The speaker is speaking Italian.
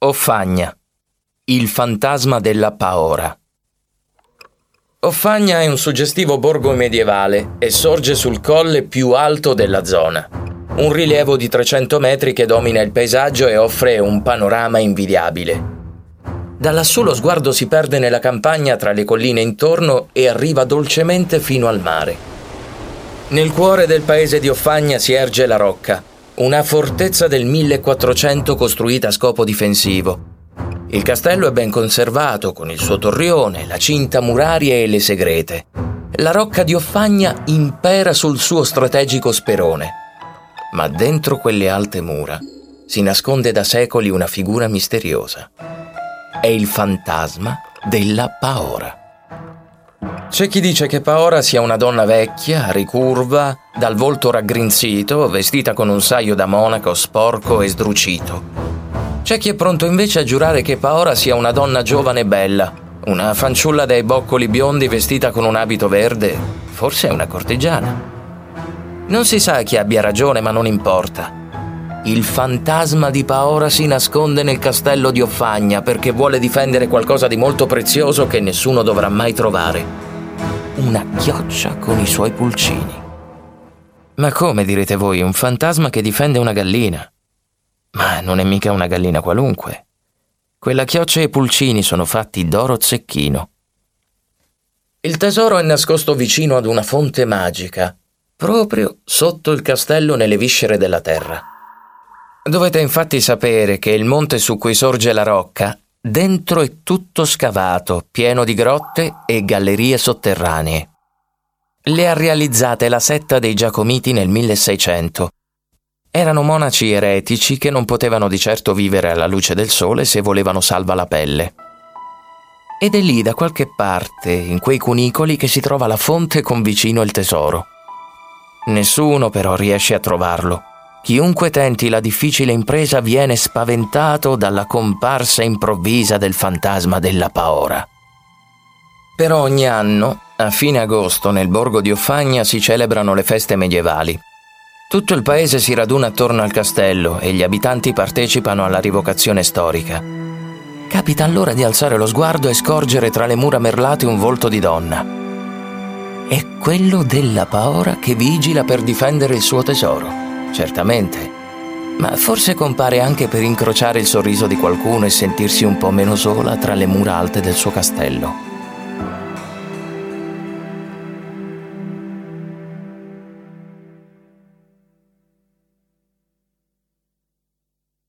Offagna. Il fantasma della Paora. Offagna è un suggestivo borgo medievale e sorge sul colle più alto della zona. Un rilievo di 300 metri che domina il paesaggio e offre un panorama invidiabile. Da lassù lo sguardo si perde nella campagna tra le colline intorno e arriva dolcemente fino al mare. Nel cuore del paese di Offagna si erge la Rocca, una fortezza del 1400 costruita a scopo difensivo. Il castello è ben conservato, con il suo torrione, la cinta muraria e le segrete. La rocca di Offagna impera sul suo strategico sperone. Ma dentro quelle alte mura si nasconde da secoli una figura misteriosa. È il fantasma della Paora. C'è chi dice che Paora sia una donna vecchia, ricurva, dal volto raggrinzito, vestita con un saio da monaco sporco e sdrucito. C'è chi è pronto invece a giurare che Paora sia una donna giovane e bella, una fanciulla dai boccoli biondi vestita con un abito verde, forse una cortigiana. Non si sa chi abbia ragione, ma non importa. Il fantasma di Paora si nasconde nel castello di Offagna perché vuole difendere qualcosa di molto prezioso che nessuno dovrà mai trovare una chioccia con i suoi pulcini. Ma come direte voi, un fantasma che difende una gallina? Ma non è mica una gallina qualunque. Quella chioccia e i pulcini sono fatti d'oro zecchino. Il tesoro è nascosto vicino ad una fonte magica, proprio sotto il castello nelle viscere della terra. Dovete infatti sapere che il monte su cui sorge la rocca Dentro è tutto scavato, pieno di grotte e gallerie sotterranee. Le ha realizzate la setta dei Giacomiti nel 1600. Erano monaci eretici che non potevano di certo vivere alla luce del sole se volevano salva la pelle. Ed è lì da qualche parte, in quei cunicoli, che si trova la fonte con vicino il tesoro. Nessuno però riesce a trovarlo. Chiunque tenti la difficile impresa viene spaventato dalla comparsa improvvisa del fantasma della Paora. Per ogni anno, a fine agosto, nel borgo di Offagna si celebrano le feste medievali. Tutto il paese si raduna attorno al castello e gli abitanti partecipano alla rivocazione storica. Capita allora di alzare lo sguardo e scorgere tra le mura merlate un volto di donna. È quello della Paora che vigila per difendere il suo tesoro certamente, ma forse compare anche per incrociare il sorriso di qualcuno e sentirsi un po' meno sola tra le mura alte del suo castello.